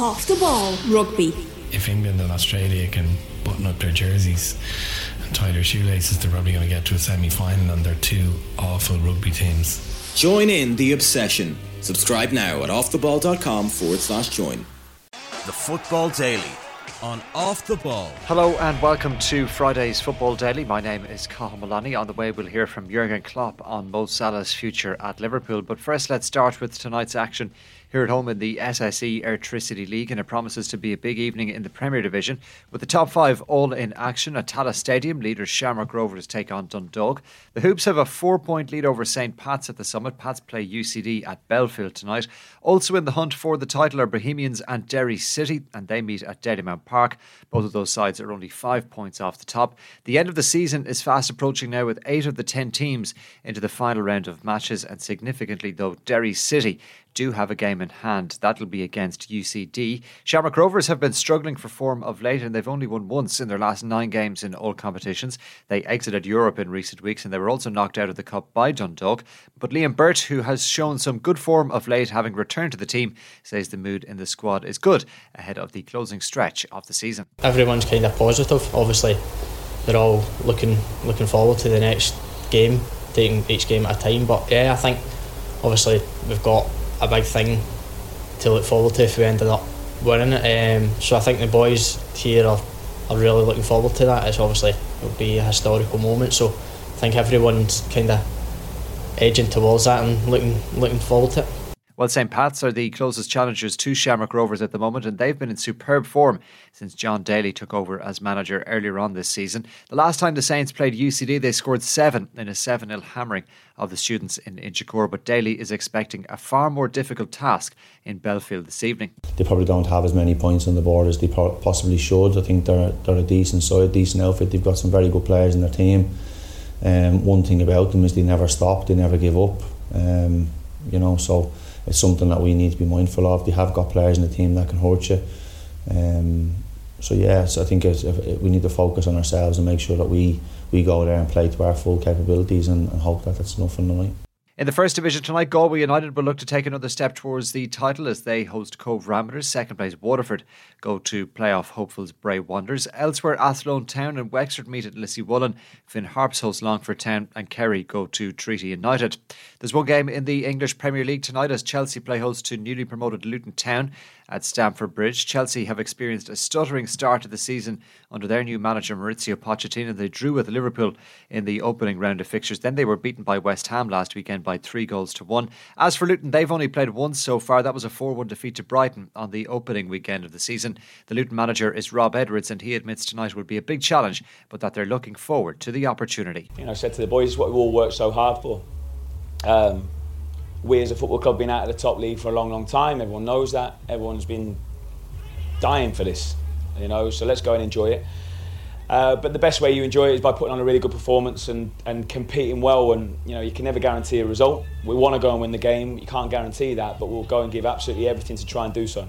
Off the ball, rugby. If England and Australia can button up their jerseys and tie their shoelaces, they're probably going to get to a semi final, and they're two awful rugby teams. Join in the obsession. Subscribe now at offtheball.com forward slash join. The Football Daily on Off the Ball. Hello and welcome to Friday's Football Daily. My name is Cathal Mullaney. On the way, we'll hear from Jurgen Klopp on Mo Salah's future at Liverpool. But first, let's start with tonight's action here at home in the SSE Airtricity League, and it promises to be a big evening in the Premier Division with the top five all in action at Tallaght Stadium. Leaders Shamrock Rovers take on Dundalk. The Hoops have a four point lead over St. Pat's at the summit. Pats play UCD at Belfield tonight. Also in the hunt for the title are Bohemians and Derry City, and they meet at Dalymount Park. Both of those sides are only five points off the top. The end of the season is fast approaching now with eight of the ten teams into the final round of matches, and significantly, though, Derry City do have a game in hand. That'll be against UCD. Shamrock Rovers have been struggling for form of late and they've only won once in their last nine games in all competitions. They exited Europe in recent weeks and they were also knocked out of the Cup by Dundalk. But Liam Burt, who has shown some good form of late, having returned to the team, says the mood in the squad is good ahead of the closing stretch of the season. Everyone's kind of positive. Obviously, they're all looking looking forward to the next game, taking each game at a time. But yeah, I think obviously we've got a big thing to look forward to if we ended up winning it. Um, so I think the boys here are, are really looking forward to that. It's obviously it'll be a historical moment. So I think everyone's kind of edging towards that and looking looking forward to it. Well, St. Pat's are the closest challengers to Shamrock Rovers at the moment, and they've been in superb form since Jon Daly took over as manager earlier on this season. The last time the Saints played UCD, they scored seven in a 7 0 hammering of the students in Inchicore, but Daly is expecting a far more difficult task in Belfield this evening. They probably don't have as many points on the board as they possibly should. I think they're, they're a decent side, decent outfit. They've got some very good players in their team. Um, one thing about them is they never stop, they never give up. Um, you know, so it's something that we need to be mindful of. They have got players in the team that can hurt you. Um, so yeah, so I think it, we need to focus on ourselves and make sure that we, we go there and play to our full capabilities and, and hope that that's enough for the night. In the first division tonight, Galway United will look to take another step towards the title as they host Cobh Ramblers. Second place Waterford go to playoff hopefuls Bray Wanderers. Elsewhere, Athlone Town and Wexford meet at Lissywollen. Finn Harps host Longford Town and Kerry go to Treaty United. There's one game in the English Premier League tonight as Chelsea play host to newly promoted Luton Town at Stamford Bridge. Chelsea have experienced a stuttering start to the season under their new manager Mauricio Pochettino. They drew with Liverpool in the opening round of fixtures. Then they were beaten by West Ham last weekend by three goals to one. As for Luton, they've only played once so far. That was a 4 1 defeat to Brighton on the opening weekend of the season. The Luton manager is Rob Edwards, and he admits tonight will be a big challenge, but that they're looking forward to the opportunity. You know, I said to the boys, what we all worked so hard for. Um, we as a football club been out of the top league for a long, long time. Everyone knows that. Everyone's been dying for this, you know. So let's go and enjoy it. Uh, but the best way you enjoy it is by putting on a really good performance and, and competing well. And you know you can never guarantee a result. We want to go and win the game. You can't guarantee that, but we'll go and give absolutely everything to try and do so.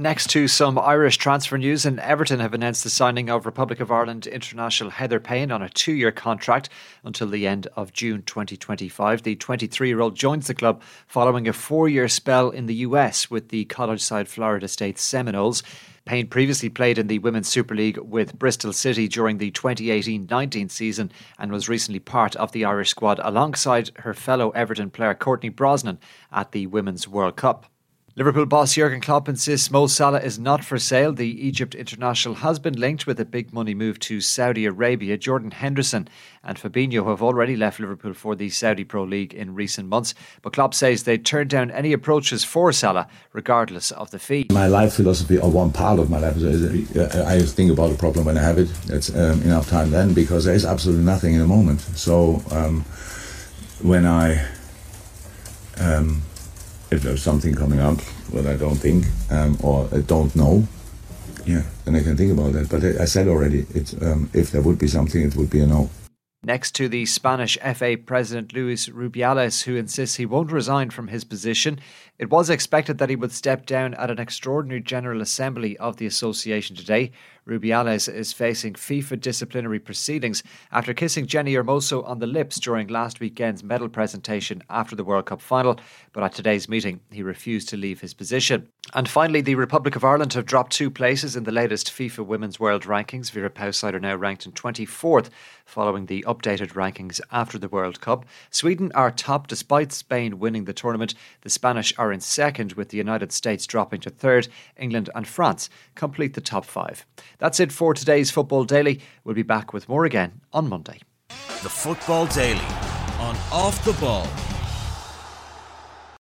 Next to some Irish transfer news, and Everton have announced the signing of Republic of Ireland international Heather Payne on a two year contract until the end of June 2025. The 23 year old joins the club following a four year spell in the US with the college side Florida State Seminoles. Payne previously played in the Women's Super League with Bristol City during the 2018 19 season and was recently part of the Irish squad alongside her fellow Everton player Courtney Brosnan at the Women's World Cup. Liverpool boss Jurgen Klopp insists Mo Salah is not for sale. The Egypt international has been linked with a big money move to Saudi Arabia. Jordan Henderson and Fabinho have already left Liverpool for the Saudi Pro League in recent months. But Klopp says they turn down any approaches for Salah, regardless of the fee. My life philosophy, or one part of my life, is uh, I think about the problem when I have it. It's um, enough time then because there is absolutely nothing in the moment. So um, when I um, if there's something coming up that I don't think um, or I don't know, yeah, then I can think about that. But I said already, it's um, if there would be something, it would be a no. Next to the Spanish FA president Luis Rubiales, who insists he won't resign from his position, it was expected that he would step down at an extraordinary General Assembly of the association today. Rubiales is facing FIFA disciplinary proceedings after kissing Jenni Hermoso on the lips during last weekend's medal presentation after the World Cup final, but at today's meeting he refused to leave his position. And finally, the Republic of Ireland have dropped two places in the latest FIFA Women's World Rankings. Vera Pauw's side are now ranked in 24th following the updated rankings after the World Cup. Sweden are top despite Spain winning the tournament. The Spanish are in second, with the United States dropping to third. England and France complete the top five. That's it for today's Football Daily. We'll be back with more again on Monday. The Football Daily on Off the Ball.